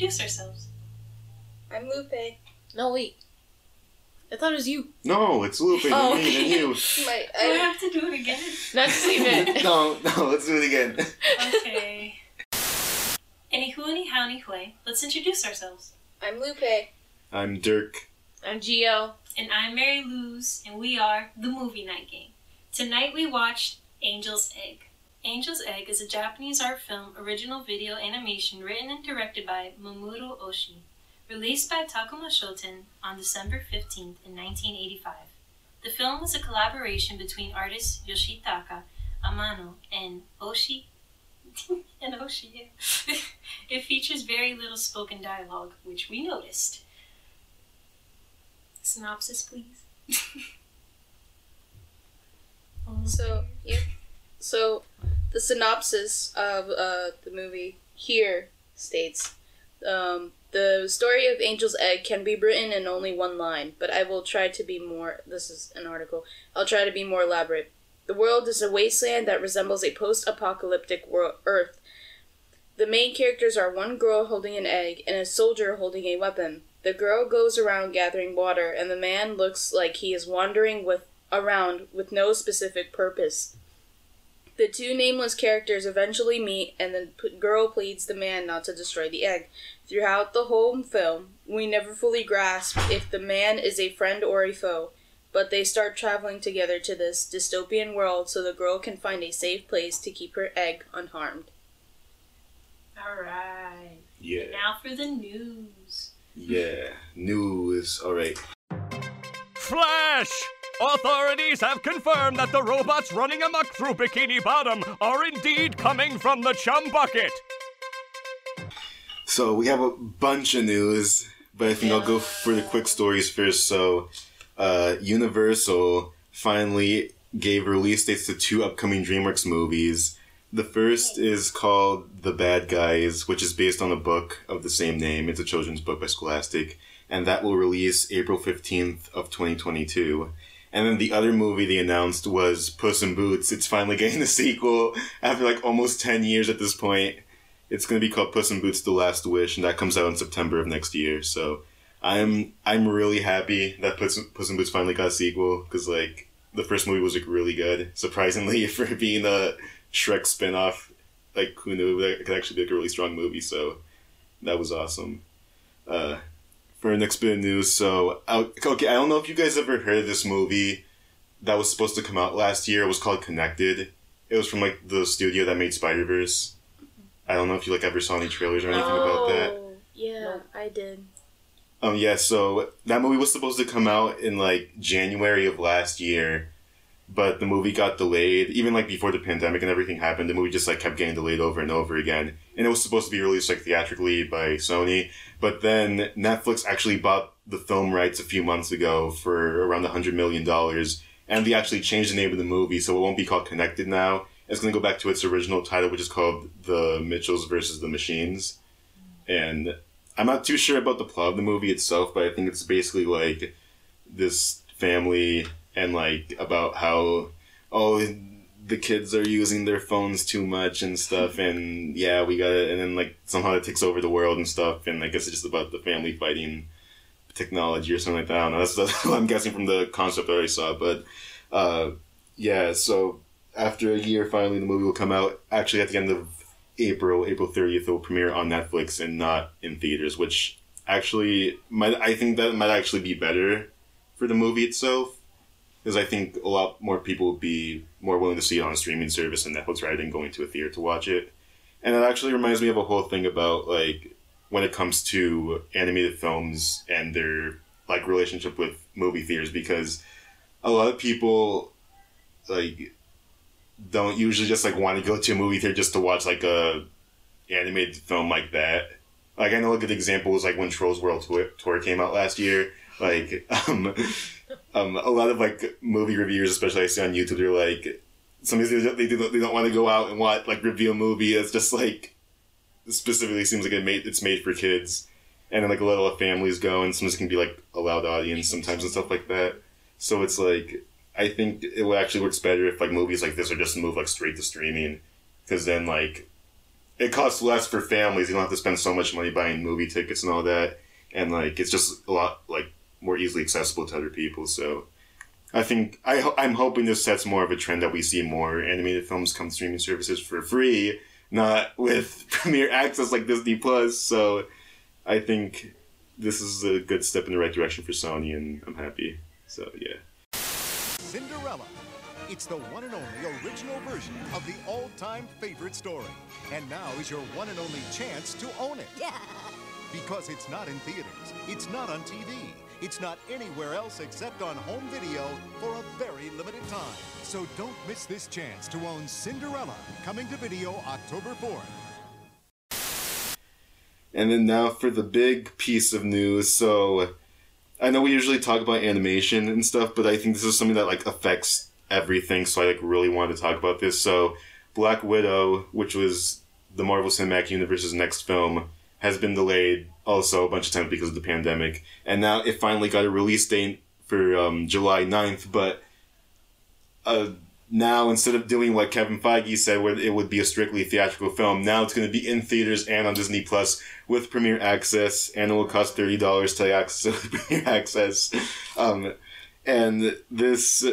Let's introduce ourselves. I'm Lupe. No, wait. I thought it was you. No, it's Lupe. Oh, me and you. My, Do I I, have to do it again? No, just leave it. no, no, let's do it again. Okay. Any who, any how, any hui. Eh? Let's introduce ourselves. I'm Lupe. I'm Dirk. I'm Gio. And I'm Mary Luz, and we are the Movie Night Gang. Tonight we watched Angel's Egg. Angel's Egg is a Japanese art film original video animation written and directed by Mamoru Oshii, released by Tokuma Shoten on December 15th in 1985. The film was a collaboration between artists Yoshitaka Amano and Oshii and Oshii. it features very little spoken dialogue, which we noticed. Synopsis, please. So, yeah. So, the synopsis of uh, the movie here states um, The story of Angel's Egg can be written in only one line, but I will try to be more. This is an article. I'll try to be more elaborate. The world is a wasteland that resembles a post apocalyptic Earth. The main characters are one girl holding an egg and a soldier holding a weapon. The girl goes around gathering water, and the man looks like he is wandering with around with no specific purpose. The two nameless characters eventually meet, and the p- girl pleads the man not to destroy the egg. Throughout the whole film, we never fully grasp if the man is a friend or a foe, but they start traveling together to this dystopian world so the girl can find a safe place to keep her egg unharmed. Alright. Yeah. Now for the news. Yeah. News. Alright. Flash! Authorities have confirmed that the robots running amok through Bikini Bottom are indeed coming from the chum bucket. So we have a bunch of news, but I think I'll go for the quick stories first. So, uh, Universal finally gave release dates to two upcoming DreamWorks movies. The first is called The Bad Guys, which is based on a book of the same name. It's a children's book by Scholastic, and that will release April 15th of 2022. And then the other movie they announced was Puss in Boots. It's finally getting a sequel after like almost 10 years at this point. It's going to be called Puss in Boots: The Last Wish, and that comes out in September of next year. So I'm I'm really happy that Puss, Puss in Boots finally got a sequel because like the first movie was like really good, surprisingly for being a Shrek spinoff. Like who knew that it could actually be like a really strong movie? So that was awesome. Uh, for our next bit of news, so okay, I don't know if you guys ever heard of this movie that was supposed to come out last year. It was called Connected. It was from like the studio that made Spider Verse. I don't know if you like ever saw any trailers or anything about that. Oh, yeah, I did. Um, yeah, so that movie was supposed to come out in like January of last year, but the movie got delayed. Even like before the pandemic and everything happened, the movie just like kept getting delayed over and over again. And it was supposed to be released like theatrically by Sony, but then Netflix actually bought the film rights a few months ago for around a hundred million dollars, and they actually changed the name of the movie, so it won't be called Connected now. It's going to go back to its original title, which is called The Mitchells versus the Machines. And I'm not too sure about the plot of the movie itself, but I think it's basically like this family and like about how oh the kids are using their phones too much and stuff, and yeah, we got it, and then like somehow it takes over the world and stuff, and I guess it's just about the family fighting technology or something like that. I don't know. That's, that's what I'm guessing from the concept that I saw, but uh, yeah. So after a year, finally the movie will come out. Actually, at the end of April, April 30th, it will premiere on Netflix and not in theaters, which actually might I think that might actually be better for the movie itself because I think a lot more people would be more willing to see it on a streaming service than Netflix rather than going to a theater to watch it. And it actually reminds me of a whole thing about like when it comes to animated films and their like relationship with movie theaters because a lot of people like don't usually just like want to go to a movie theater just to watch like a animated film like that. Like I know a good example was like when Trolls World Tour came out last year. Like um, um, a lot of like movie reviewers, especially I see on YouTube, they're like sometimes they, they, do, they don't want to go out and watch like review a movie that's just like specifically seems like it made it's made for kids, and then like a lot of families go, and sometimes it can be like a loud audience sometimes and stuff like that. So it's like I think it actually works better if like movies like this are just moved like straight to streaming, because then like it costs less for families. You don't have to spend so much money buying movie tickets and all that, and like it's just a lot like more easily accessible to other people. So. I think I ho- I'm hoping this sets more of a trend that we see more animated films come streaming services for free, not with premiere access like Disney Plus. So, I think this is a good step in the right direction for Sony, and I'm happy. So yeah. Cinderella. It's the one and only original version of the all-time favorite story. And now is your one and only chance to own it. Yeah. Because it's not in theaters, it's not on TV, it's not anywhere else except on home video for a very limited time. So don't miss this chance to own Cinderella, coming to video October 4th. And then now for the big piece of news. So I know we usually talk about animation and stuff, but I think this is something that like affects everything. So I like really wanted to talk about this. So Black Widow, which was the Marvel Cinematic Universe's next film, has been delayed also a bunch of times because of the pandemic. And now it finally got a release date for um, July 9th, but uh, now instead of doing what Kevin Feige said, where it would be a strictly theatrical film, now it's going to be in theaters and on Disney Plus with premiere access, and it will cost thirty dollars to access access. Um, and this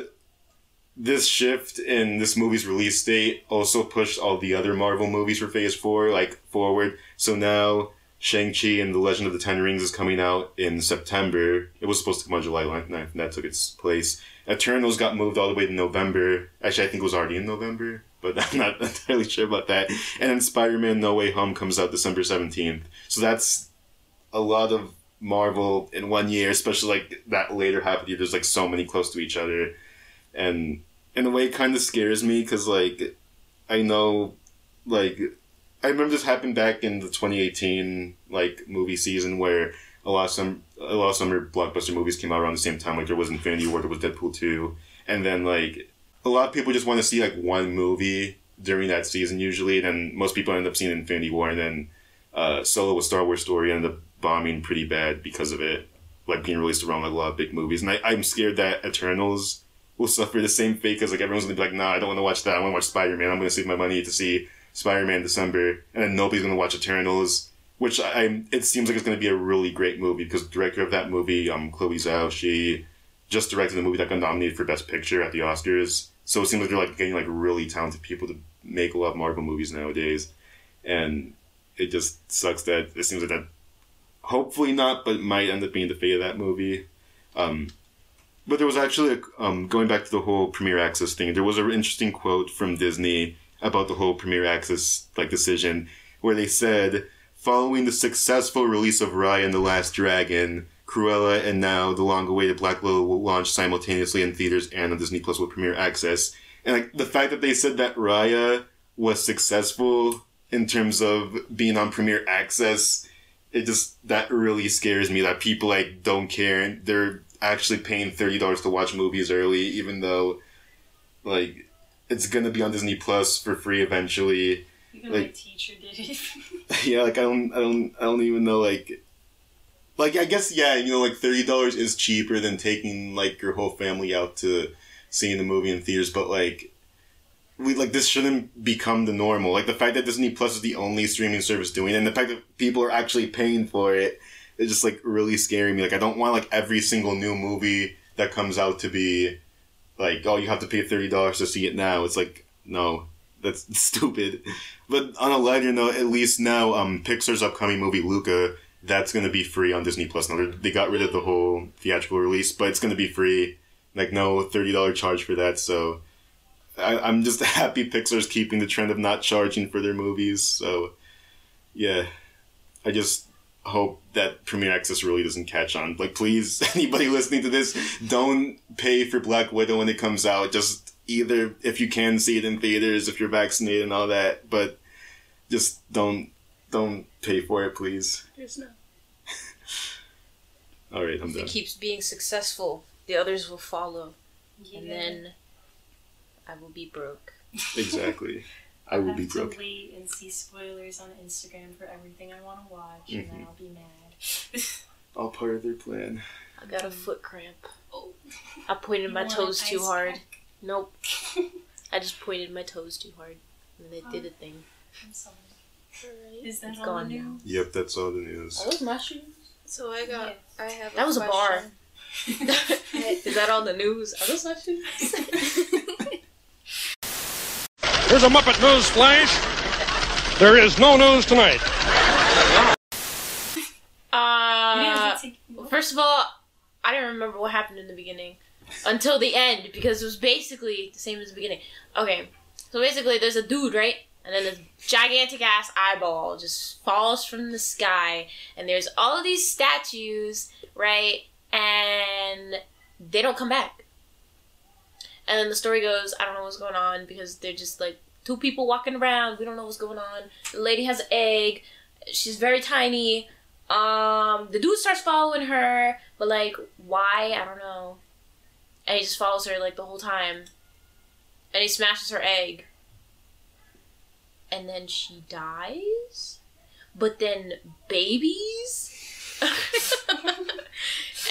this shift in this movie's release date also pushed all the other Marvel movies for Phase Four like forward. So now Shang Chi and the Legend of the Ten Rings is coming out in September. It was supposed to come out July 9th, and that took its place. Eternals got moved all the way to November. Actually, I think it was already in November, but I'm not entirely sure about that. And then Spider Man No Way Home comes out December 17th. So that's a lot of Marvel in one year, especially like that later half of the year. There's like so many close to each other. And in a way, it kind of scares me because, like, I know, like, I remember this happened back in the 2018 like movie season where a lot of some a lot of summer blockbuster movies came out around the same time. Like there was Infinity War, there was Deadpool two, and then like a lot of people just want to see like one movie during that season usually. And then most people end up seeing Infinity War, and then uh, Solo, a Star Wars story, ended up bombing pretty bad because of it, like being released around like a lot of big movies. And I, I'm scared that Eternals will suffer the same fate because like everyone's gonna be like, nah, I don't want to watch that. I want to watch Spider Man. I'm gonna save my money to see Spider Man December, and then nobody's gonna watch Eternals, which I, it seems like it's gonna be a really great movie because the director of that movie, um, Chloe Zhao, she just directed a movie that got nominated for Best Picture at the Oscars. So it seems like they're like getting like really talented people to make a lot of Marvel movies nowadays, and it just sucks that it seems like that. Hopefully not, but might end up being the fate of that movie. Um, but there was actually a, um, going back to the whole premiere access thing. There was an interesting quote from Disney about the whole premiere access like decision, where they said, following the successful release of Raya and the Last Dragon, Cruella and now the long-awaited Black Widow will launch simultaneously in theaters and on Disney Plus with premiere access. And like the fact that they said that Raya was successful in terms of being on premiere access, it just that really scares me that people like don't care and they're actually paying thirty dollars to watch movies early, even though like it's gonna be on Disney Plus for free eventually. Even Like- my teacher did it. yeah, like I don't, I don't, I don't even know. Like, like I guess yeah, you know, like thirty dollars is cheaper than taking like your whole family out to seeing the movie in theaters. But like, we like this shouldn't become the normal. Like the fact that Disney Plus is the only streaming service doing it, and the fact that people are actually paying for it, is just like really scaring me. Like I don't want like every single new movie that comes out to be like, oh, you have to pay thirty dollars to see it now. It's like no, that's stupid. But on a lighter note, at least now, um, Pixar's upcoming movie Luca, that's gonna be free on Disney Plus. Now they- got rid of the whole theatrical release, but it's gonna be free. Like no thirty dollar charge for that. So I, I'm just happy Pixar's keeping the trend of not charging for their movies. So yeah, I just hope that Premiere Access really doesn't catch on. Like, please, anybody listening to this, don't pay for Black Widow when it comes out. Just either if you can see it in theaters, if you're vaccinated and all that, but just don't don't pay for it, please. There's no. All right, I'm If done. it keeps being successful, the others will follow, Yeah. and then I will be broke. Exactly. I I'll be to broke. wait and see spoilers on Instagram for everything I want to watch, Mhm. and then I'll be mad. All part of their plan. I got a foot cramp. oh, I pointed my You want toes too ice hard. pack? Nope. I just pointed my toes too hard, and it did a thing. I'm sorry. Is that It's all gone the now. news? Yep, that's all the news. Are those my shoes? So I got. I have. That was a bar. Is that on the news? Are those my shoes? Here's a Muppet News Flash. There is no news tonight. Uh, first of all, I don't remember what happened in the beginning until the end because it was basically the same as the beginning. Okay, so basically, there's a dude, right? And then this gigantic ass eyeball just falls from the sky, and there's all of these statues, right? And they don't come back. And then the story goes, I don't know what's going on because they're just like two people walking around. We don't know what's going on. The lady has an egg. She's very tiny. Um, the dude starts following her, but like, why? I don't know. And he just follows her like the whole time. And he smashes her egg. And then she dies? But then babies?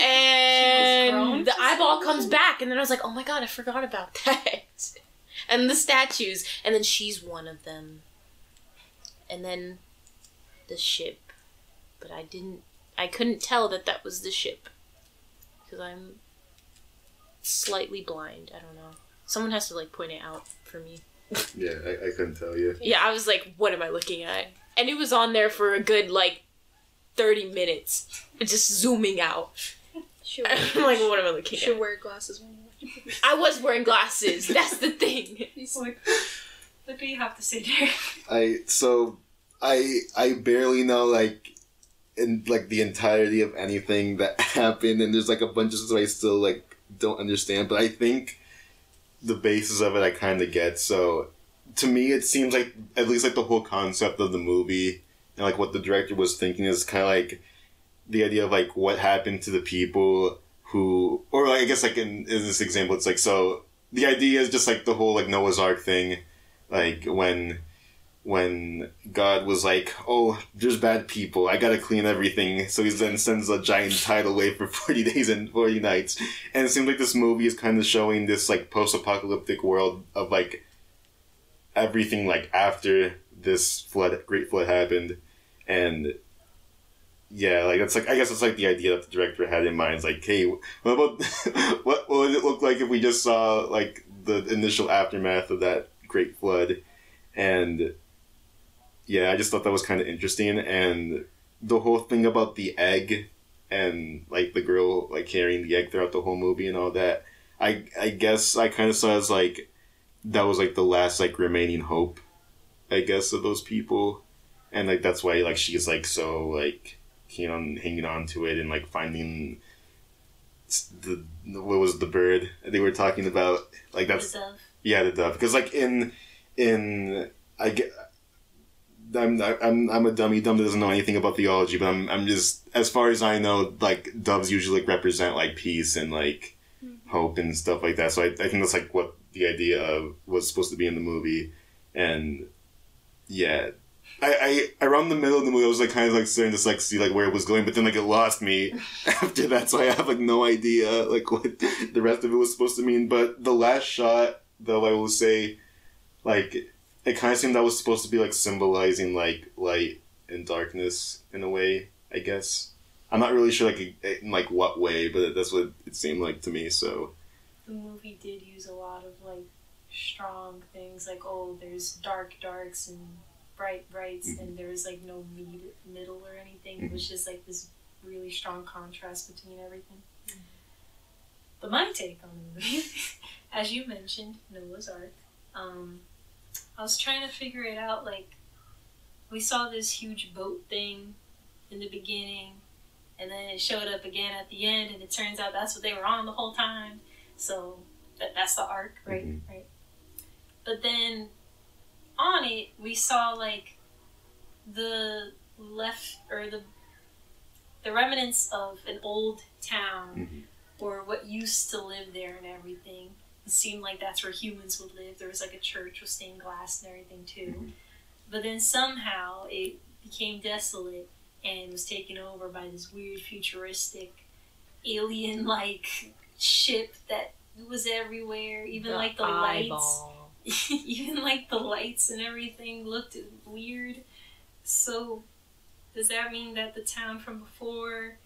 and the eyeball some comes back, and then I was like, oh my god, I forgot about that. and the statues, and then she's one of them. And then the ship but I didn't. I couldn't tell that that was the ship because I'm slightly blind. I don't know. Someone has to like point it out for me. Yeah, I, I couldn't tell you. Yeah, I was like, "What am I looking at?" And it was on there for a good like thirty minutes, just zooming out. Should I'm like, "What am I looking should at?" wear glasses when you watch movies. I was wearing glasses. That's the thing. What, what do you have to say, Derek? I so I I barely know like in like the entirety of anything that happened, and there's like a bunch of stuff I still like don't understand. But I think the basis of it I kind of get. So to me, it seems like at least like the whole concept of the movie and like what the director was thinking is kind of like the idea of like what happened to the people who, or like, I guess like in, in this example, it's like so the idea is just like the whole like Noah's Ark thing, like when when God was like, "Oh, there's bad people. I gotta clean everything." So he then sends a giant tidal wave for forty days and forty nights, and it seems like this movie is kind of showing this like post-apocalyptic world of like everything like after this flood, great flood happened, and yeah, like that's like I guess it's like the idea that the director had in mind. It's like, hey, what about what, what would it look like if we just saw like the initial aftermath of that great flood, and yeah, I just thought that was kind of interesting, and the whole thing about the egg and like the girl like carrying the egg throughout the whole movie and all that. I I guess I kind of saw as like that was like the last like remaining hope, I guess, of those people, and like that's why like she's like so like keen on hanging on to it and like finding the what was the bird they were talking about like that's The dove. yeah, the dove. Because like in in I get. I'm, I'm I'm a dummy dumb that doesn't know anything about theology, but I'm I'm just as far as I know, like doves usually like, represent like peace and like mm-hmm. hope and stuff like that. So I, I think that's like what the idea of was supposed to be in the movie, and yeah, I, I around the middle of the movie I was like kind of like starting to like see like where it was going, but then like it lost me after that, so I have like no idea like what the rest of it was supposed to mean. But the last shot, though, I will say, like it kind of seemed that was supposed to be like symbolizing like light and darkness in a way. I guess I'm not really sure like in like what way, but that's what it seemed like to me. So The movie did use a lot of like strong things, like oh, there's dark darks and bright brights, Mm-hmm. and there was like no med- middle or anything. It was just like this really strong contrast between everything. But my take on the movie, as you mentioned, Noah's Ark. Um, I was trying to figure it out. Like, we saw this huge boat thing in the beginning, and then it showed up again at the end, and it turns out that's what they were on the whole time. So that that's the arc, right? Mhm. Right. But then on it, we saw like the left or the the remnants of an old town Mhm. or what used to live there and everything. It seemed like that's where humans would live. There was like a church with stained glass and everything too. Mhm. But then somehow it became desolate and was taken over by this weird futuristic alien like ship that was everywhere. Even like the lights. even like the lights and everything looked weird. So, does that mean that the town from before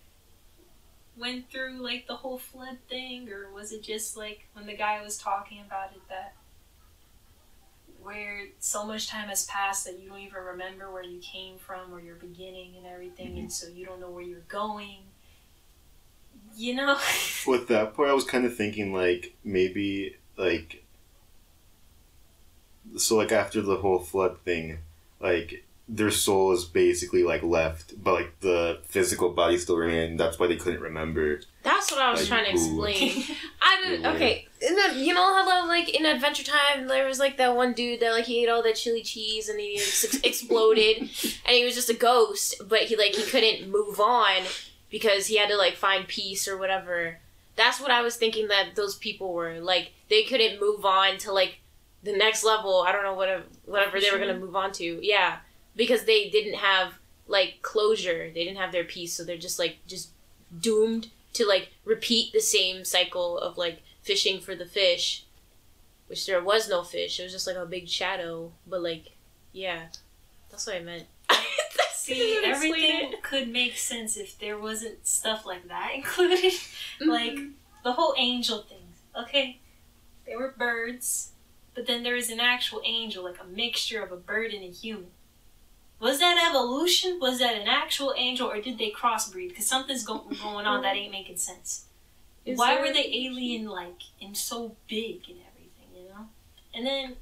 went through like the whole flood thing, or was it just like when the guy was talking about it that where so much time has passed that you don't even remember where you came from or your beginning and everything, and mm-hmm. so you don't know where you're going? You know? With that part, I was kind of thinking like maybe like so like after the whole flood thing, like their soul is basically like left, but like the physical body still remained. That's why they couldn't remember. That's what I was Like, trying to explain. I didn't. Okay, in the, you know how like in Adventure Time there was like that one dude that like he ate all that chili cheese and he ex- exploded and he was just a ghost, but he like he couldn't move on because he had to like find peace or whatever. That's what I was thinking that those people were like they couldn't move on to like the next level. I don't know whatever whatever they were gonna move on to. Yeah, because they didn't have like closure. They didn't have their peace, so they're just like just doomed to like repeat the same cycle of like fishing for the fish, which there was no fish. It was just like a big shadow. But like, yeah, that's what I meant. See, everything could make sense if there wasn't stuff like that included. like Mm-hmm. the whole angel thing. Okay, they were birds, but then there is an actual angel, like a mixture of a bird and a human. Was that evolution? Was that an actual angel, or did they crossbreed? Because something's go- going on that ain't making sense. Is Why there- were they alien like and so big and everything, you know? And then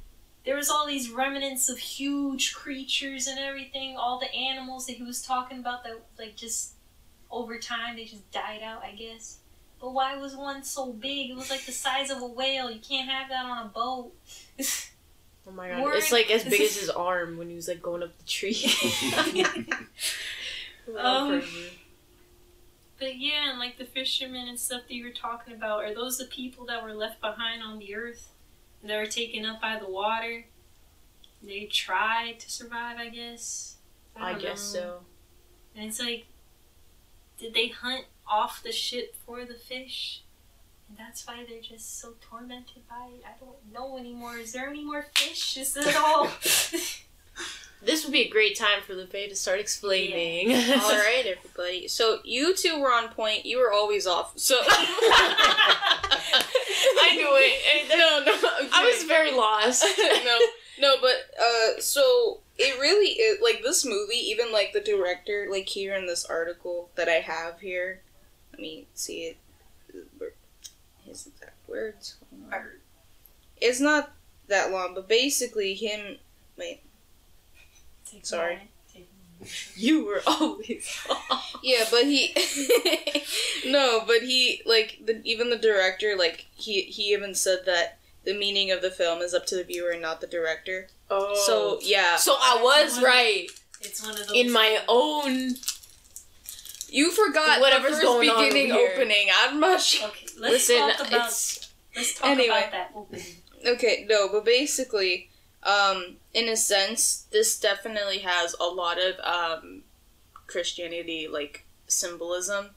there was all these remnants of huge creatures and everything, all the animals that he was talking about that like just over time they just died out, I guess. But why was one so big? It was like the size of a whale. You can't have that on a boat. Oh my god, More- it's like as big as his arm when he was like going up the tree. Um, But yeah, and like the fishermen and stuff that you were talking about, are those the people that were left behind on the earth? That were taken up by the water? They tried to survive, I guess. I don't guess know. so. And it's like, did they hunt off the ship for the fish? And that's why they're just so tormented by it. I don't know anymore. Is there any more fish? Is that all? This would be a great time for Lupe to start explaining. All right, everybody. So you two were on point. You were always off. So I knew it. no, no. I was very lost. no, no, but uh, so it really is like this movie. Even like the director, like here in this article that I have here. Let me see it. His exact words. It's not that long, but basically him. Wait. Take Sorry. moment. Take a moment. You were always Yeah, but he no, but he like the, even the director like he he even said that the meaning of the film is up to the viewer and not the director. Oh. So yeah, so I was right It's one of those. in my own. You forgot Whatever's the first going on beginning over here. opening. I'm not sure. Okay, let's Listen, talk about. it's Let's talk Anyway. about that opening. Okay, no, but basically, um, in a sense, this definitely has a lot of um, Christianity like symbolism.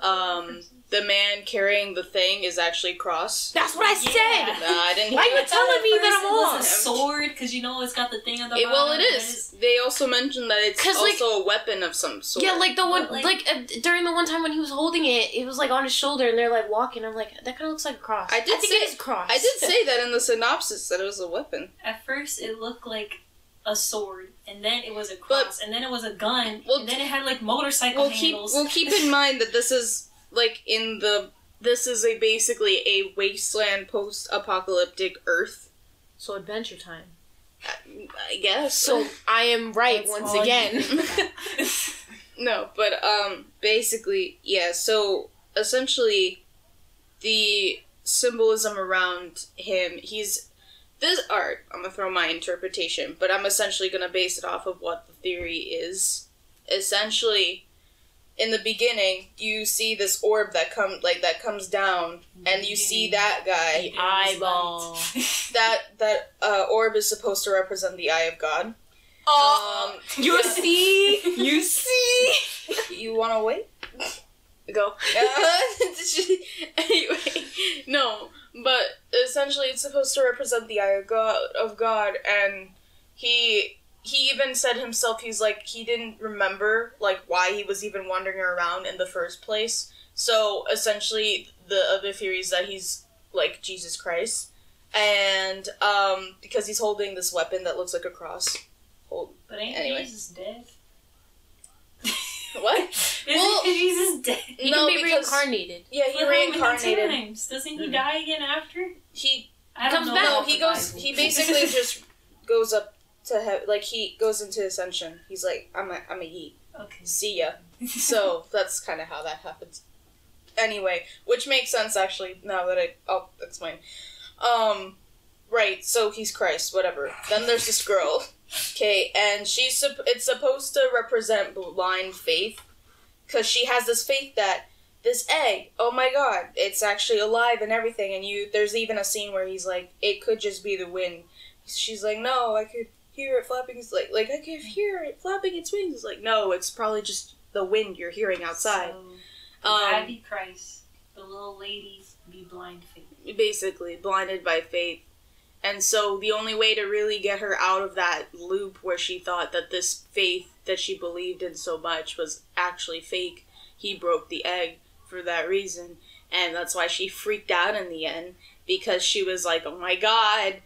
Um, the man carrying the thing is actually cross. that's what I Yeah. said. Nah, I didn't. Why hear you that. telling me that I'm it was wrong? a sword because you know it's got the thing on the It, well, it bottom, and is. They also mentioned that it's 'Cause, like- also a weapon of some sort. Yeah, like the one, But, like, like- uh, during the one time when he was holding it, it was like on his shoulder, and they're like walking. I'm like, that kind of looks like a cross. I did think say- it is cross. I did say that in the synopsis that it was a weapon. At first, it looked like a sword, and then it was a cross, and then it was a gun, Well, and then it had like motorcycle Well, keep handles. well keep in mind that this is like in the this is a basically a wasteland post-apocalyptic Earth. so adventure time. I guess. So I am right That's once again. no, but um, basically, yeah. So essentially, the symbolism around him, he's this art. I'm gonna throw my interpretation, but I'm essentially gonna base it off of what the theory is. Essentially, in the beginning, you see this orb that come like that comes down, and you see that guy. the eyeball. That that uh, orb is supposed to represent the eye of God. Oh, Um, you yeah. see, you see. You want to wait? Go. anyway, no, but essentially it's supposed to represent the eye of God, of God, and he he even said himself he's like he didn't remember like why he was even wandering around in the first place. So essentially, the other theory is that he's like Jesus Christ, and um, because he's holding this weapon that looks like a cross. Hold But ain't Anyway. Jesus dead? what? Isn't Well- Jesus dead? He No, can be because- reincarnated. Yeah, he how reincarnated. times? Doesn't he Mhm. die again after? He I don't Comes know. back. no, he goes. He basically just goes up to have Like he goes into ascension. He's like, I'm a, I'm a yeet. okay. See ya. So that's kind of how that happens. Anyway, which makes sense actually. Now that I, I'll explain. Um, right. So he's Christ. Whatever. Then there's this girl. Okay, and she's sup- it's supposed to represent blind faith, because she has this faith that this egg, oh my god, it's actually alive and everything. And you, there's even a scene where he's like, it could just be the wind. She's like, no, I could hear it flapping. It's like, like I can hear it flapping its wings. It's like, no, it's probably just the wind you're hearing outside. So, Um, Christ. The little lady be blind faith. basically blinded by faith. And so the only way to really get her out of that loop where she thought that this faith that she believed in so much was actually fake, he broke the egg for that reason. And that's why she freaked out in the end because she was like, "Oh my god."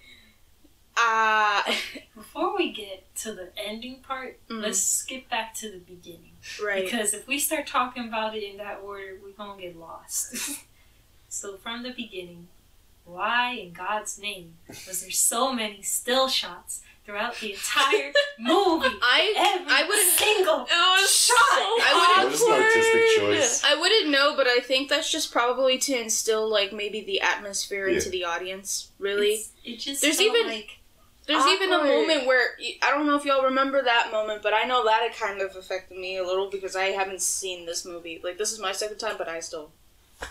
Ah, Before we get to the ending part, Mhm. let's skip back to the beginning. right. Because if we start talking about it in that order, we're gonna get lost. so from the beginning, why in God's name was there so many still shots throughout the entire movie? I Every I wouldn't single It was shot. I That was an artistic choice. I wouldn't know, but I think that's just probably to instill like maybe the atmosphere into the audience. Really, It's- it just There's felt even- like There's even a moment where I don't know if y'all remember that moment, but I know that it kind of affected me a little because I haven't seen this movie. Like this is my second time, but I still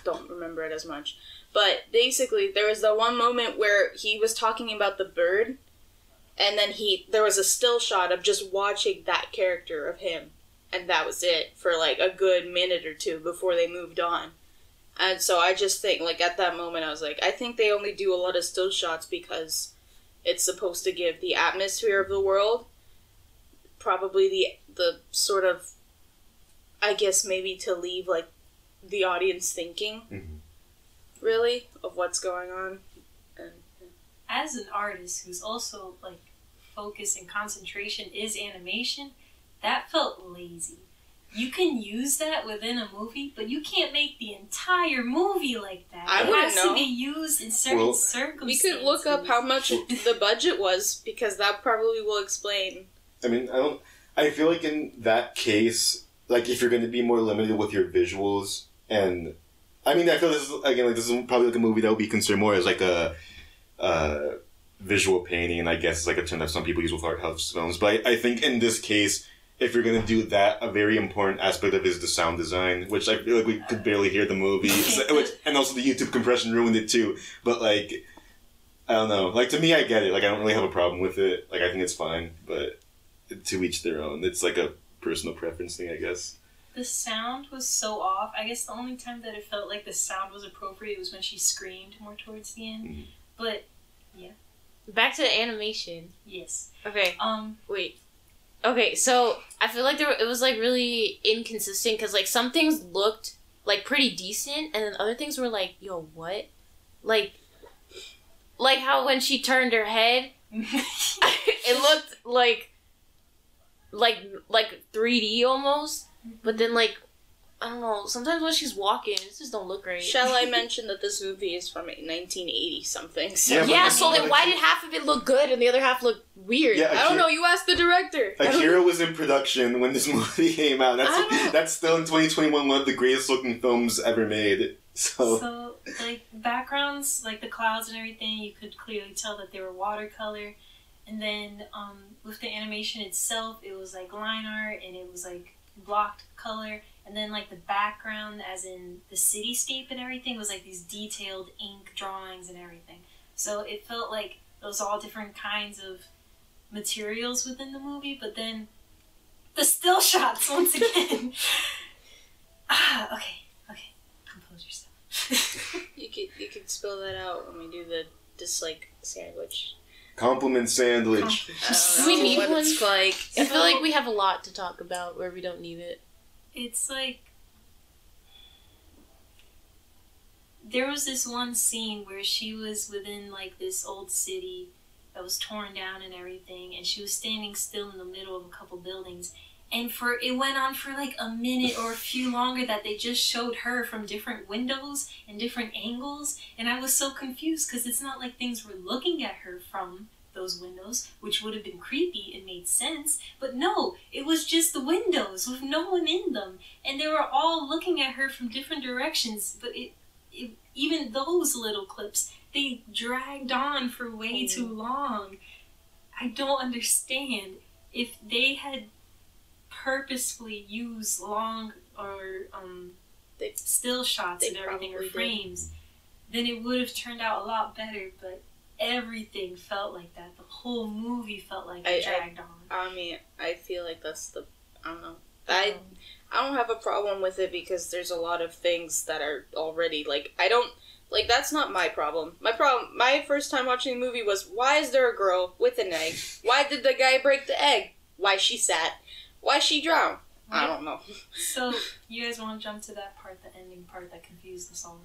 don't remember it as much. But basically, there was that one moment where he was talking about the bird, and then he there was a still shot of just watching that character of him, and that was it for like a good minute or two before they moved on. And so I just think like at that moment I was like, I think they only do a lot of still shots because it's supposed to give the atmosphere of the world probably the the sort of i guess maybe to leave like the audience thinking Mhm. really of what's going on and as an artist who's also like focus and concentration is animation, that felt lazy. You can use that within a movie, but you can't make the entire movie like that. I it wouldn't has know. to be used in certain Well, circumstances. we could look up how much the budget was because that probably will explain I mean, I don't. I feel like in that case, like if you're going to be more limited with your visuals, and I mean, I feel this is again like this is probably like a movie that would be considered more as like a uh, visual painting, and I guess it's like a term that some people use with art house films. But I, I think in this case, if you're going to do that, a very important aspect of it is the sound design, which I feel like we could barely hear the movie, So- which, and also the YouTube compression ruined it too. But like. I don't know. Like to me, I get it. Like I don't really have a problem with it. Like I think it's fine, but to each their own. It's like a personal preference thing, I guess. the sound was so off. I guess the only time that it felt like the sound was appropriate was when she screamed more towards the end. Mhm. But yeah. Back to the animation. yes, Okay, um, wait. Okay, so I feel like there it was like really inconsistent because like some things looked like pretty decent, and then other things were like, yo, what? Like, like how when she turned her head, it looked like, like like three D almost. But then like, I don't know. Sometimes when she's walking, it just don't look right. shall i mention that this movie is from 1980 something so Yeah, yeah, so but- then why did half of it look good and the other half look weird? Yeah, i don't know you asked the director I don't- Akira was in production when this movie came out. That's that's still in 2021 one of the greatest looking films ever made. So, So, like backgrounds, like the clouds and everything, you could clearly tell that they were watercolor. And then um, with the animation itself, it was like line art and it was like blocked color. And then like the background, as in the cityscape and everything, was like these detailed ink drawings and everything. So it felt like those all different kinds of materials within the movie. But then the still shots once again. ah, okay, okay, compose yourself. you could you could spell that out when we do the dislike sandwich Compliment sandwich. I don't we need what one? it's like. I feel like we have a lot to talk about where we don't need it. it's like there was this one scene where she was within like this old city that was torn down and everything and she was standing still in the middle of a couple buildings and for it went on for like a minute or a few longer that they just showed her from different windows and different angles and i was so confused because it's not like things were looking at her from those windows which would have been creepy and made sense but no it was just the windows with no one in them and they were all looking at her from different directions but it, it even those little clips they dragged on for way too mm. long. I don't understand if they had purposefully use long or um They- still shots and everything or probably did. frames then it would have turned out a lot better but everything felt like that the whole movie felt like it I- I- dragged on I mean, I feel like that's the. I don't know. I I don't have a problem with it because there's a lot of things that are already like I don't like that's not my problem. My problem my first time watching the movie was why is there a girl with an egg? Why did the guy break the egg? Why she sat? Why she drowned? I don't know. So you guys want to jump to that part, the ending part that confused the song?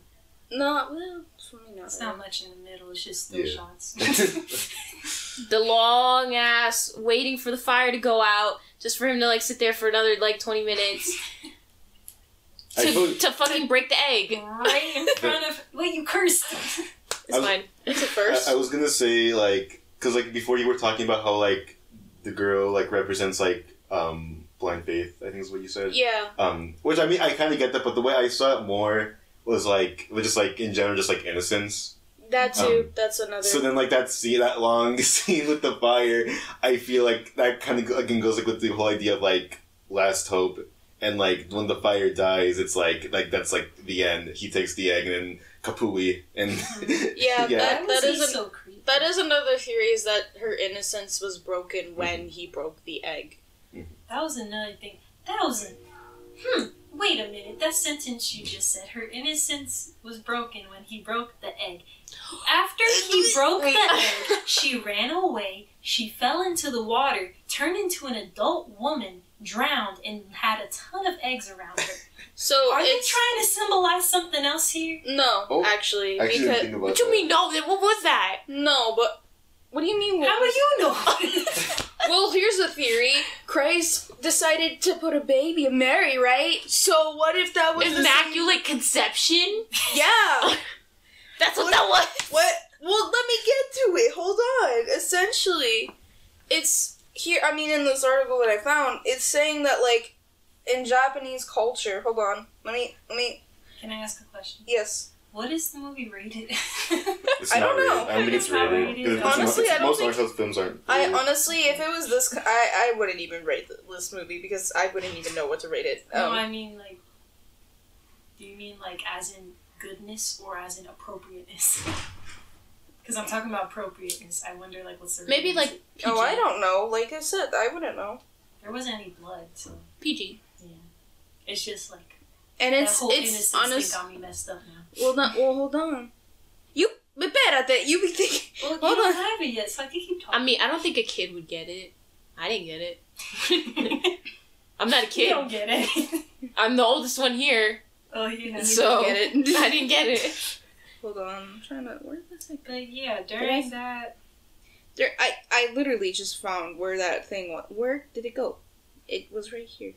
No, well, for me not. It's not much in the middle. It's just still Yeah. shots. The long ass waiting for the fire to go out, just for him to like sit there for another like twenty minutes to, thought- to fucking break the egg. right in front of. Wait, you cursed. It's I was- fine. It's a first. I, I was gonna say like because like before you were talking about how like the girl like represents like um blind faith I think is what you said yeah. um which I mean I kind of get that but the way I saw it more was like was just like in general just like innocence That too. Um, that's another. so then like that scene that long scene with the fire I feel like that kind of again goes like with the whole idea of like last hope and like when the fire dies it's like like that's like the end he takes the egg and then kapui and Yeah, that- Why was that he isn't- so creepy? that is another theory is that her innocence was broken when he broke the egg. That was another thing. That was a. Hmm. Wait a minute. That sentence you just said. Her innocence was broken when he broke the egg. After he broke the egg, she ran away. She fell into the water, turned into an adult woman, drowned, and had a ton of eggs around her. So Are they it's trying to symbolize something else here? no, Oh, actually, I actually didn't because think about What do you that. mean? No, what was that? no, but what do you mean? what How do you know? Well, here's a theory. Christ decided to put a baby in Mary, right? So what if that was the Immaculate conception? Yeah. That's what that was. What? Well, let me get to it. Hold on. Essentially, it's here. I mean, in this article that I found, it's saying that like in Japanese culture. Hold on. Let me. Let me. Can I ask a question? Yes. What is the movie rated? It's I don't rated. know. I don't think it's It's not rated. rated. 'Cause it's- Honestly, it's- I don't most think- martial films aren't. I honestly, if it was this, I I wouldn't even rate this movie because I wouldn't even know what to rate it. no, Um, I mean like. Do you mean like as in goodness or as in appropriateness? Because I'm talking about appropriateness. I wonder like what's the Maybe rating? like PG. oh, I don't know. Like I said, I wouldn't know. there wasn't any blood, so PG. Yeah, it's just like And that it's whole it's honestly got me messed up now. Well, not well. Hold on. You at that. You be thinking. Well, you Hold don't on. have it yet, so I can keep talking. I mean, I don't think a kid would get it. I didn't get it. I'm not a kid. you don't get it. I'm the oldest one here, oh yeah. so didn't get it. I didn't get it. Hold on. I'm trying to. Where is it? But yeah, during that, There. I I literally just found where that thing went. Where did it go? It was right here.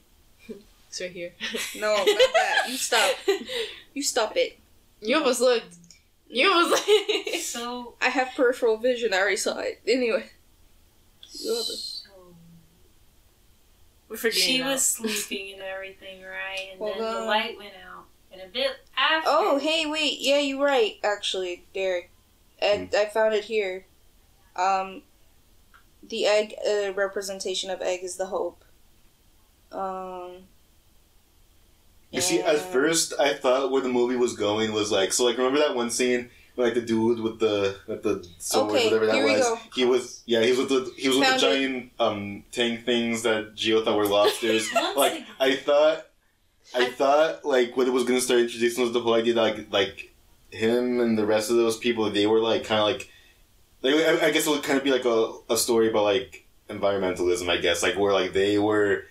It's right here. No, not that. You stop. You stop it. You almost looked. You almost looked. so I have peripheral vision. I already saw it. Anyway. You have it. so We're forgetting she now. was sleeping and everything, right? And Hold then the light went out, and a bit after. Oh, hey, wait. Yeah, you're right. Actually, Derek, I, I found it here. Um, the egg uh, representation of egg is the hope. Um. You see, at first I thought where the movie was going was like so. Like, remember that one scene where like the dude with the with the sword, Okay, whatever that was. go. He was yeah, he was with the he was with Found the it. giant um tank things that Gio thought were lobsters. Like. I thought, I thought like what it was gonna start introducing was the whole idea that like like him and the rest of those people they were like kind of like like I, I guess it would kind of be like a, a story about like environmentalism. I guess like where like they were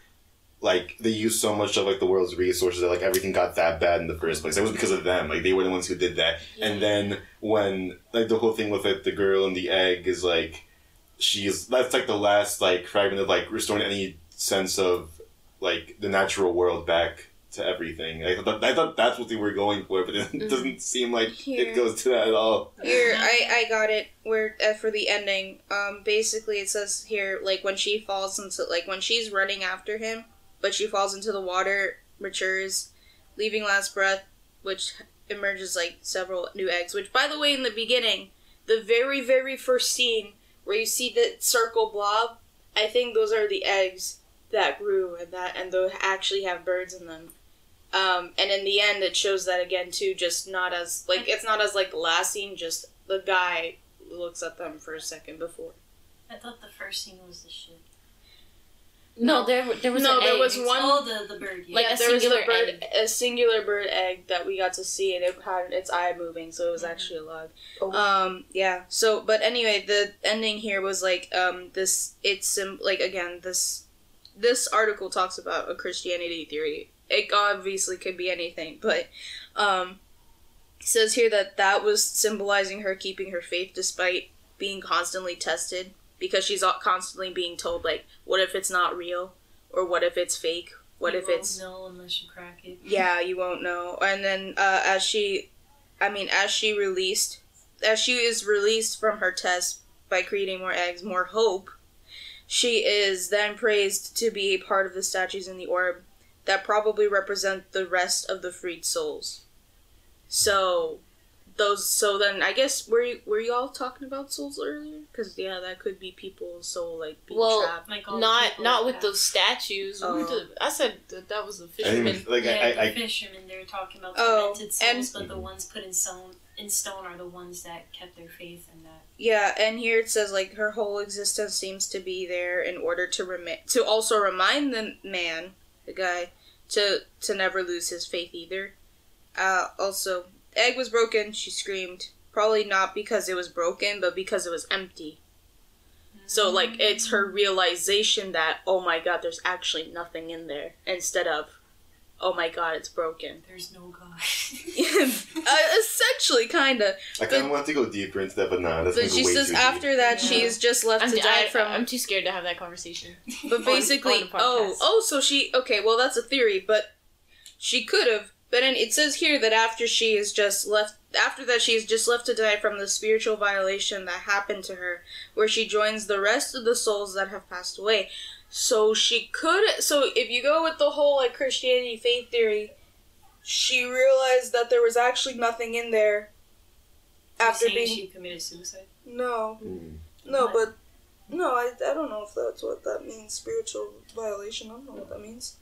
like they used so much of like the world's resources that like everything got that bad in the first place. It was because of them. Like they were the ones who did that. And then when like the whole thing with like the girl and the egg is like she's that's like the last like fragment of like restoring any sense of like the natural world back to everything. I thought I thought that's what they were going for, but it doesn't seem like Here. it goes to that at all. Here, I, I got it. Where uh, for the ending, um, basically it says here, like when she falls into, like when she's running after him, but she falls into the water, matures, leaving last breath, which emerges like several new eggs. Which, by the way, in the beginning, the very very first scene where you see the circle blob, I think those are the eggs that grew and that and those actually have birds in them. Um, and in the end, it shows that again too, just not as like it's not as like last scene. Just the guy looks at them for a second before. I thought the first scene was the ship. No, there there was No, there egg. was one- Oh, the the bird. Yeah. Like yeah, a there was a bird, egg. a singular bird egg that we got to see, and it had its eye moving, so it was actually alive. Oh. Um, yeah. So, but anyway, the ending here was like um this. It's sim- like again this this article talks about a Christianity theory. It obviously could be anything, but um, says here that that was symbolizing her keeping her faith despite being constantly tested because she's constantly being told like, what if it's not real, or what if it's fake, what You if won't it's know unless you crack it. yeah, you won't know. And then uh, as she, I mean, as she released, as she is released from her test by creating more eggs, more hope, she is then praised to be a part of the statues in the orb that probably represent the rest of the freed souls. So, those. So then, I guess were you, were you all talking about souls earlier? Because yeah, that could be people's soul like being Well, trapped. Like all not not that with have- those statues. Oh. Did- I said that, that was a I didn't fisherman. like yeah, I, the I, I fishermen. they're talking about Oh, tormented and- souls, but the ones put in stone in stone are the ones that kept their faith in that. Yeah, and here it says like her whole existence seems to be there in order to remi- to also remind the man, the guy, to to never lose his faith either. Uh, also, egg was broken. She screamed, probably not because it was broken, but because it was empty. So like it's her realization that oh my god, there's actually nothing in there, instead of oh my god, it's broken. There's no God. uh, essentially, kinda. I kind of want to go deeper into that, but nah, that's But gonna she way says too deep. after that, Yeah. she's just left I'm, to die I, from I'm too scared to have that conversation. But on basically, oh, oh, so she okay. Well, that's a theory, but she could have. But then it says here that after she is just left, after that she is just left to die from the spiritual violation that happened to her, where she joins the rest of the souls that have passed away. So she could. So if you go with the whole like Christianity faith theory, she realized that there was actually nothing in there. After being she committed suicide. no, Mm. no, What? but no, I, I don't know if that's what that means. Spiritual violation. I don't know what that means.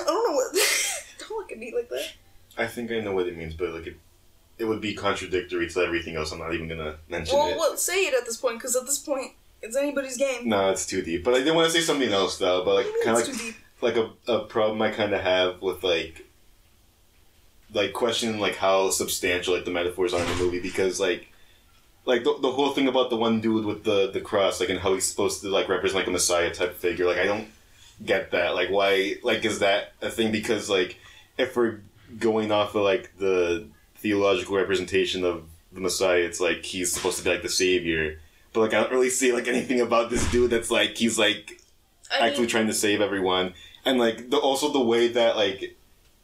I don't know what. don't look at me like that. I think I know what it means, but like it, it would be contradictory to everything else. I'm not even gonna mention Well, it. well, say it at this point, because at this point, it's anybody's game. No, it's too deep. But I did want to say something else though. But like, What do you kind of like like a, a problem I kind of have with like like questioning like how substantial like the metaphors are in the movie because like like the, the whole thing about the one dude with the the cross like and how he's supposed to like represent like a messiah type figure like I don't get that like why like is that a thing because like if we're going off of like the theological representation of the messiah it's like he's supposed to be like the savior but like I don't really see like anything about this dude that's like he's like I actually mean, trying to save everyone, and like the also the way that like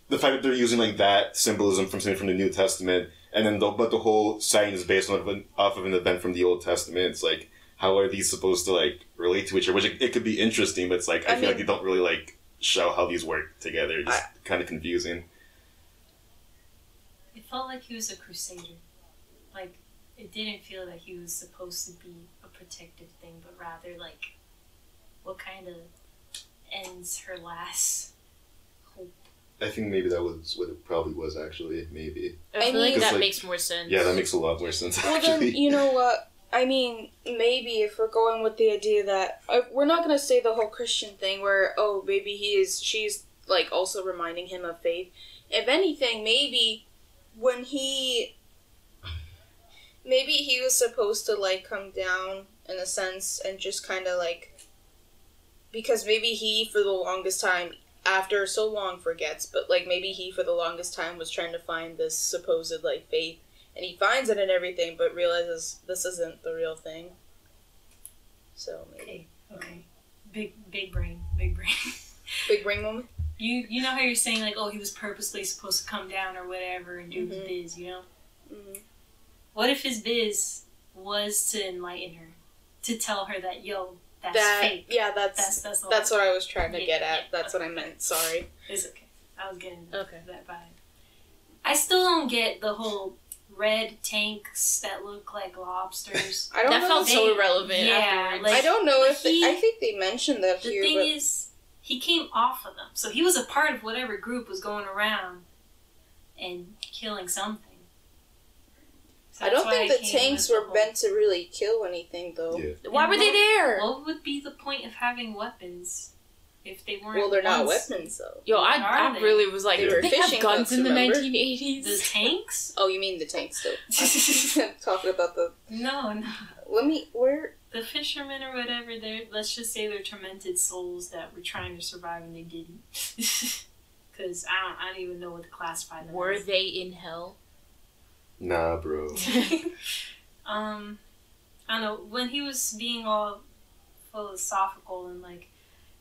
the fact that they're using like that symbolism from something from the New Testament, and then the, but the whole sign is based on an, off of an event from the Old Testament. It's like how are these supposed to like relate to each other? Which it, it could be interesting, but it's like I, I feel mean- like they don't really like show how these work together. It's just kind of confusing. It felt like he was a crusader. Like it didn't feel like he was supposed to be a protective thing, but rather like what kind of ends her last hope. I think maybe that was what it probably was actually. Maybe I I feel like that Like- makes more sense. yeah, that makes a lot more sense. well, then Actually, you know what? I mean, maybe if we're going with the idea that uh, we're not gonna say the whole Christian thing where oh maybe he is she's like also reminding him of faith. If anything, maybe when he maybe he was supposed to like come down in a sense and just kind of like because maybe he for the longest time after so long forgets but like maybe he for the longest time was trying to find this supposed like faith and he finds it and everything but realizes this isn't the real thing so maybe Okay. Okay. Big big brain. Big brain. big brain moment you you know how you're saying like, oh, he was purposely supposed to come down or whatever and do Mhm. his biz, you know? hmm What if his biz was to enlighten her, to tell her that yo, that's that fake. yeah that's That's that's that's what I was trying to get at that's what I meant sorry It's okay. I was getting Okay. that vibe. I still don't get the whole red tanks that look like lobsters. I don't That know felt so They- irrelevant yeah, afterwards. like- I don't know but if they, I think they mentioned that The here The thing but is, he came off of them, so he was a part of whatever group was going around and killing something. So I don't think the tanks with the were whole- meant to really kill anything, though. Yeah. Why were they there? What would be the point of having weapons if they weren't? Well, they're not once- weapons, though. Yo, I, I they? really was like, They did were they have fishing guns boats, in the remember? 1980s? The tanks? Oh, you mean the tanks, though? Talking about the. No, no. Let me. Where? The fishermen or whatever, they're let's just say they're tormented souls that were trying to survive and they didn't. Because I don't, I don't even know what to classify them. Were as. they in hell? Nah, bro. um, I don't know when he was being all philosophical and like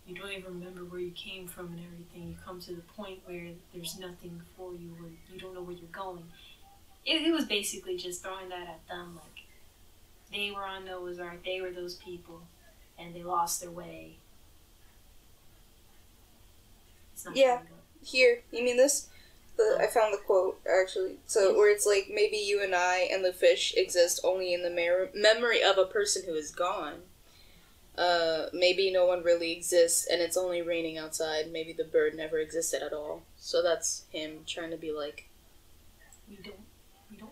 you don't even remember where you came from and everything. You come to the point where there's nothing for you, or you don't know where you're going. It, it was basically just throwing that at them, like they were on Noah's Ark, they were those people, and they lost their way. It's not Yeah. Here. You mean this? The, I found the quote, actually. So, Yes. where it's like, maybe you and I and the fish exist only in the mer- memory of a person who is gone. Uh, maybe no one really exists and it's only raining outside. Maybe the bird never existed at all. So that's him trying to be like. We don't. We don't.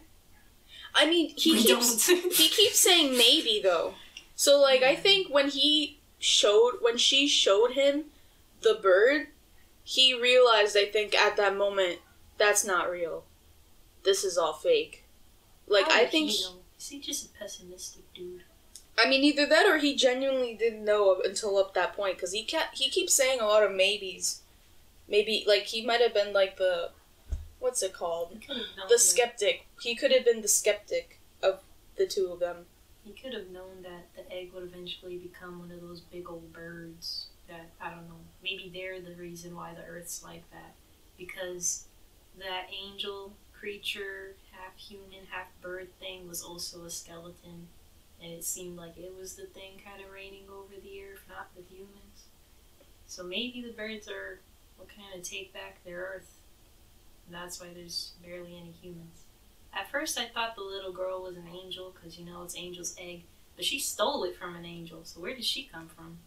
I mean, he we keeps he keeps saying maybe though. So like I think when he showed when she showed him the bird, he realized I think at that moment that's not real. This is all fake. Like How I think he? Is he just a pessimistic dude? I mean either that or he genuinely didn't know up until up that point cuz he kept he keeps saying a lot of maybes. Maybe like he might have been like the what's it called? He could have known The skeptic. He could have been the skeptic of the two of them. He could have known that the egg would eventually become one of those big old birds that I don't know. Maybe they're the reason why the Earth's like that because that angel creature, half human, half bird thing was also a skeleton, and it seemed like it was the thing kind of reigning over the Earth, not the humans. So maybe the birds are what kind of take back their Earth. And that's why there's barely any humans. At first, I thought the little girl was an angel because you know it's Angel's egg, but she stole it from an angel. So where did she come from?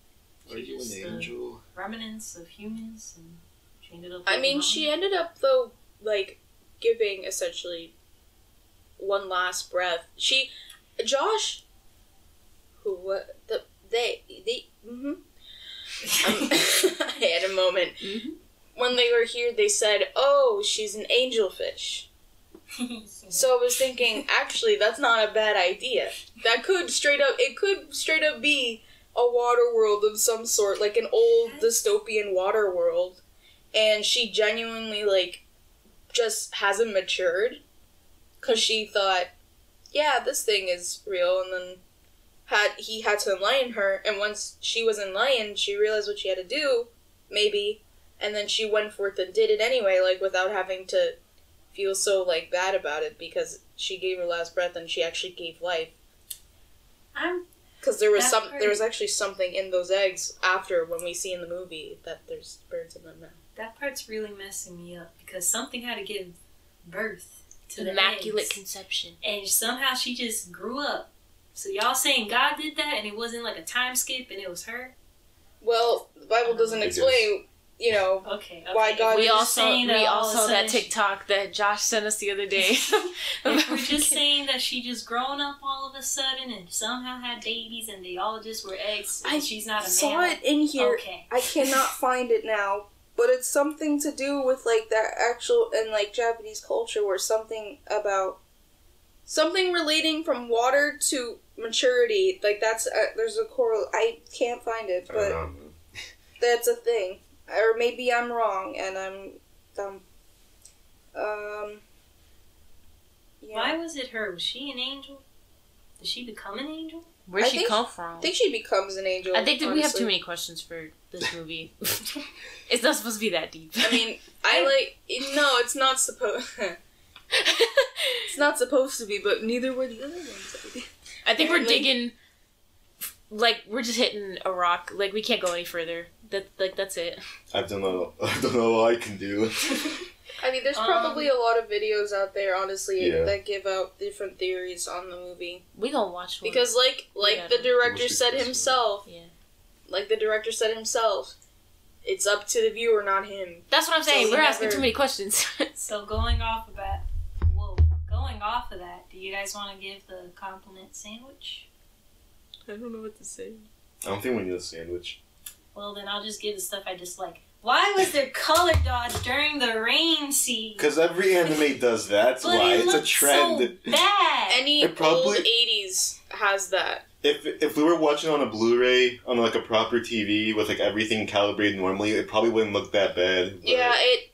Are you just, an uh, angel? remnants of humans, and she ended up. I mean, mom. she ended up though, like giving essentially one last breath. She, Josh, who what the they they mm-hmm. I had a moment Mhm. when they were here. They said, "Oh, she's an angelfish." So I was thinking, actually, that's not a bad idea. That could straight up, it could straight up be a water world of some sort, like an old dystopian water world. And she genuinely, like, just hasn't matured. Because she thought, yeah, this thing is real. And then had he had to enlighten her. And once she was enlightened, she realized what she had to do, maybe. And then she went forth and did it anyway, like, without having to feel so like bad about it because she gave her last breath and she actually gave life I'm because there was some part- there was actually something in those eggs after when we see in the movie that there's birds in them now that part's really messing me up because something had to give birth to the Immaculate conception. and somehow she just grew up. So y'all saying God did that, and it wasn't like a time skip, and it was her? well the bible doesn't I guess. explain you know Okay. okay. Why God- If We all just saw saying we that all all saw that sudden she- TikTok that Josh sent us the other day. If we're just saying that she just grown up all of a sudden and somehow had babies and they all just were eggs and I she's not a saw it in here Okay. i cannot find it now but it's something to do with like that actual and like japanese culture where something about something relating from water to maturity. Like that's uh, there's a correl. I can't find it, I don't but know. that's a thing. Or maybe I'm wrong and I'm dumb. Um. Yeah. Why was it her? Was she an angel? Did she become an angel? Where'd I she think- come from? I think she becomes an angel. I think that we have too many questions for this movie. it's not supposed to be that deep. I mean, I like. No, it's not supposed. it's not supposed to be, but neither were the other ones. I think we're digging. Like we're just hitting a rock. Like we can't go any further. That like that's it. I don't know. I don't know what I can do. I mean, there's Um, probably a lot of videos out there, honestly, Yeah. that give out different theories on the movie. We gonna watch one. Because, like, like Yeah. the director said could see. himself, yeah, like the director said himself, it's up to the viewer, not him. that's what I'm saying. So we're we asking too many questions. So going off of that, whoa, going off of that, do you guys want to give the compliment sandwich? I don't know what to say. I don't think we need a sandwich. Well, then I'll just give the stuff I dislike. Why was there color dodge during the rain scene? Because every anime does that. That's why it it's a trend. So bad. Any It probably- old 80s has that. if if we were watching on a Blu-ray on like a proper TV with like everything calibrated normally, it probably wouldn't look that bad. but- Yeah, it.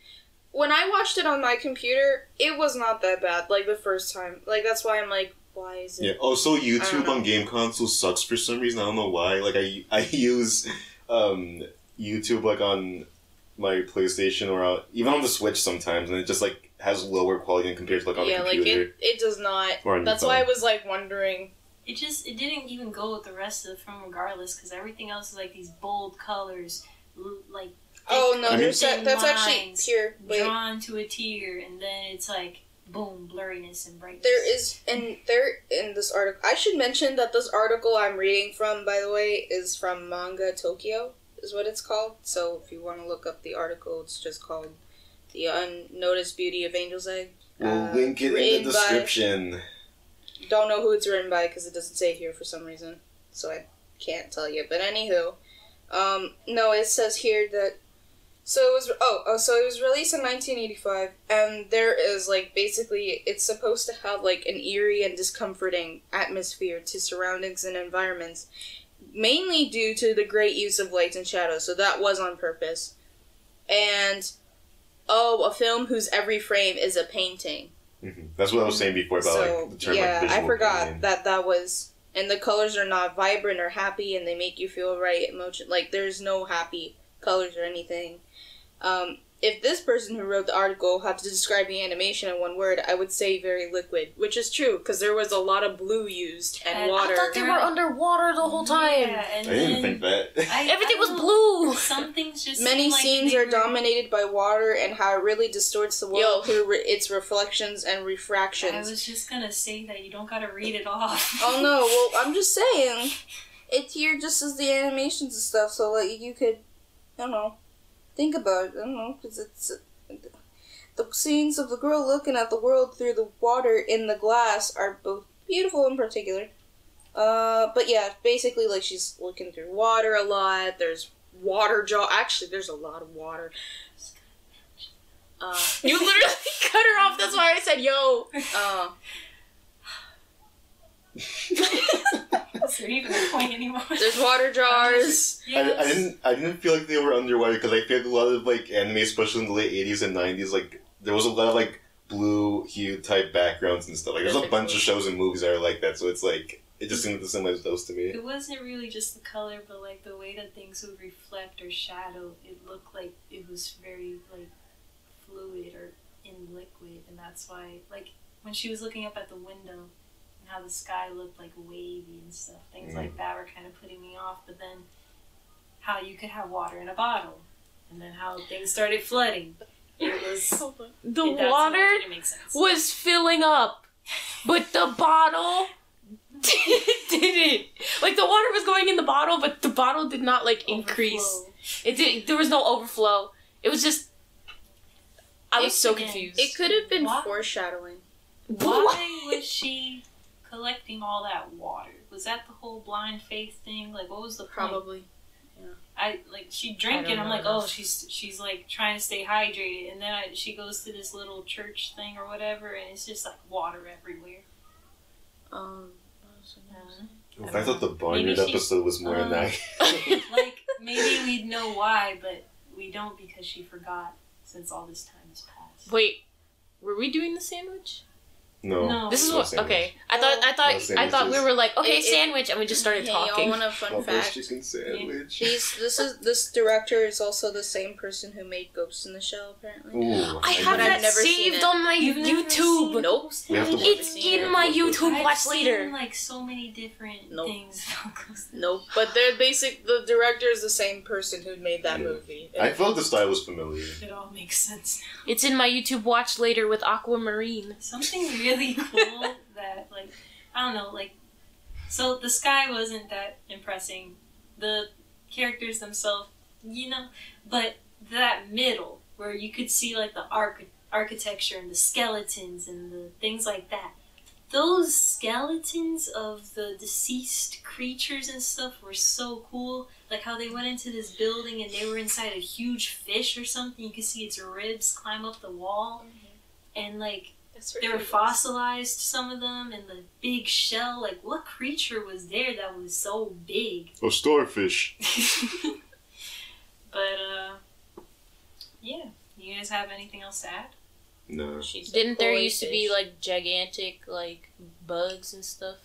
When I watched it on my computer, it was not that bad, like the first time. Like, that's why I'm like, why is it? Yeah. Also, I don't YouTube on game consoles sucks for some reason. I don't know why. Like I I use um, YouTube like on my PlayStation or uh, even on the Switch sometimes, and it just like has lower quality than compared to like on yeah, a like it, it does not. Or on your That's why I was like wondering. It just it didn't even go with the rest of the film regardless because everything else is like these bold colors, like Oh no, there's that, that's actually lines here. Wait, drawn to a tear, and then it's like boom, blurriness and brightness. there is in there in this article. I should mention that this article I'm reading from, by the way, is from Manga Tokyo, is what it's called. So if you want to look up the article, it's just called "The Unnoticed Beauty of Angel's Egg." We'll uh, link it in written the by- description. Don't know who it's written by because it doesn't say here for some reason, so I can't tell you. But anywho, um, no, it says here that so it was oh oh so it was released in 1985, and there is like basically it's supposed to have like an eerie and discomforting atmosphere to surroundings and environments, mainly due to the great use of lights and shadows. So that was on purpose, and oh, a film whose every frame is a painting. Mhm. That's what I was saying before about So like the term yeah, like I forgot that that was, and the colors are not vibrant or happy, and they make you feel right emotion. Like there's no happy colors or anything. Um, if this person who wrote the article had to describe the animation in one word, I would say very liquid, which is true because there was a lot of blue used and, And water. I thought they were underwater the whole time. Yeah, and I didn't think that. I- Everything I was blue. Some things just Many like scenes are were- dominated by water and how it really distorts the world Yo. through re- its reflections and refractions. I was just gonna say that you don't gotta read it off. Oh no, well I'm just saying, it's here just as the animations and stuff, so like you could, I don't know, think about it. I don't know, because it's the scenes of the girl looking at the world through the water in the glass are both beautiful in particular. Uh, but yeah, basically like she's looking through water a lot. There's water jaw. Actually, there's a lot of water. Uh, You literally cut her off. That's why I said, "Yo." uh, Is there even a point anymore? there's water jars. I, I didn't. I didn't feel like they were underwater because I feel like a lot of like anime, especially in the late '80s and '90s, like there was a lot of like blue hue type backgrounds and stuff. Like there's a bunch of shows and movies that are like that, so it's like it just seemed the same as those to me. It wasn't really just the color, but like the way that things would reflect or shadow. It looked like it was very like fluid or in liquid, and that's why like when she was looking up at the window and how the sky looked like wavy and stuff, things Mm. like that were kind of putting me off. But then how you could have water in a bottle, and then how things started flooding. It was The it- water what didn't sense. was filling up, but the bottle didn't. Like the water was going in the bottle, but the bottle did not like increase. It did. There was no overflow. It was just. I was It so didn't. confused. It could have been What? foreshadowing. Why was she collecting all that water? Was that the whole blind faith thing? Like, what was the point? Probably. I like she I drank it. I'm like, enough. oh, she's she's like trying to stay hydrated, and then I, she goes to this little church thing or whatever, and it's just like water everywhere. Um, what was I? I thought the Barnyard episode was more um, than that. like maybe we'd know why, but we don't because she forgot since all this time has passed. Wait, were we doing the sandwich? No. No. This is No what. sandwich. Okay, I thought I No thought I thought we were like, okay, It- it- sandwich, and we just started Hey, talking. y'all want a fun Buffalo fact? chicken sandwich. These, this is this director is also the same person who made Ghost in the Shell. Apparently. Ooh, I I have But that never seen saved it. on my You've YouTube. seen Nope. Ghost We have to in It's in it. my YouTube. I've Watch seen, later. like so many different Nope. things. about Ghost in the Nope. But they're basic. The director is the same person who made that Yeah. movie. I felt the style was familiar. It all makes sense now. It's in my YouTube. Watch later with Aquamarine. Something really cool that, like, I don't know, like, so the sky wasn't that impressing. The characters themselves, you know, but that middle where you could see like the arch- architecture and the skeletons and the things like that. Those skeletons of the deceased creatures and stuff were so cool. Like how they went into this building and they were inside a huge fish or something. You could see its ribs climb up the wall. Mm-hmm. And like they were fossilized, some of them, and the big shell. Like, what creature was there that was so big? A starfish. but, uh, yeah. You guys have anything else to add? No. She's Didn't there koi used to be like gigantic like bugs and stuff?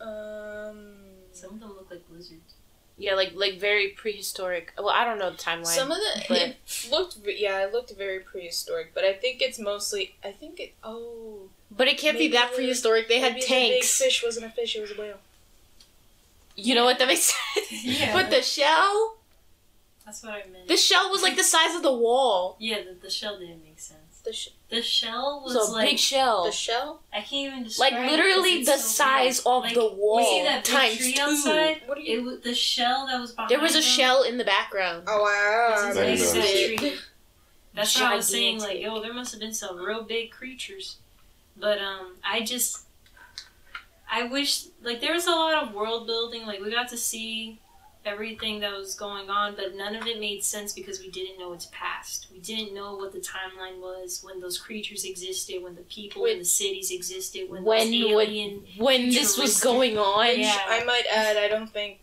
um Some of them look like lizards. Yeah, like like very prehistoric. Well, I don't know the timeline. some of the but- it looked yeah it looked very prehistoric, but I think it's mostly I think it oh but it can't maybe be that prehistoric. They had tanks. The big fish wasn't a fish; it was a whale. You know what? That makes sense. Yeah. But the shell, That's what I meant. the shell was like the size of the wall. yeah, the, the shell didn't make sense. The sh- The shell was was a like big shell. the shell. I can't even describe. like literally because the so size big. of Like, the wall We see that times tree two. outside. What are It you? was the shell that was behind. There was a them shell in the background. Oh wow! was I as didn't big as know. that tree. That's what I was saying. Like, Gigantic. yo, there must have been some real big creatures. But um, I just, I wish like there was a lot of world building. Like we got to see everything that was going on, but none of it made sense because we didn't know its past. We didn't know what the timeline was when those creatures existed, when the people in the cities existed, when, When those alien. When this was going on, Yeah. I might add, I don't think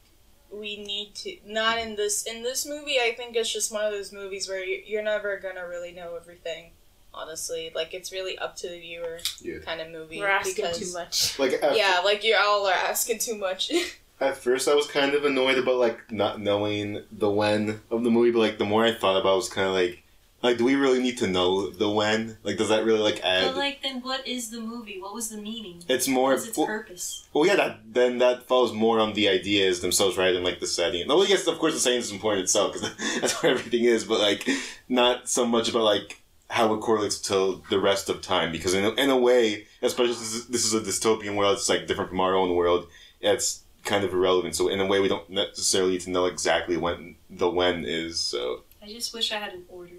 we need to. Not in this. In this movie, I think it's just one of those movies where you- you're never gonna really know everything. Honestly, like it's really up to the viewer Yeah. kind of movie. we're asking because, too much. Like at, Yeah, like you all are asking too much. at first, I was kind of annoyed about like not knowing the when of the movie, but like the more I thought about, it, I was kind of like, like, do we really need to know the when? Like, does that really like add? But like, then what is the movie? What was the meaning? it's more. its well, purpose? well, yeah, that then that falls more on the ideas themselves rather than like the setting. Well, yes, of course, the setting is important itself because that's where everything is, but like not so much about like how it correlates to the rest of time. Because in a, in a way, especially since this is- this is a dystopian world, it's like different from our own world. It's kind of irrelevant. So in a way, we don't necessarily need to know exactly when the when is. So I just wish I had an order.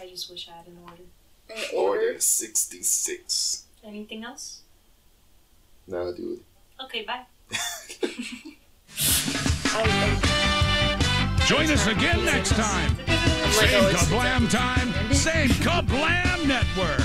I just wish I had an order. In order. order sixty six. Anything else? No, dude. Okay, bye. Join us again next time. Same always- Kablam time, same Kablam network.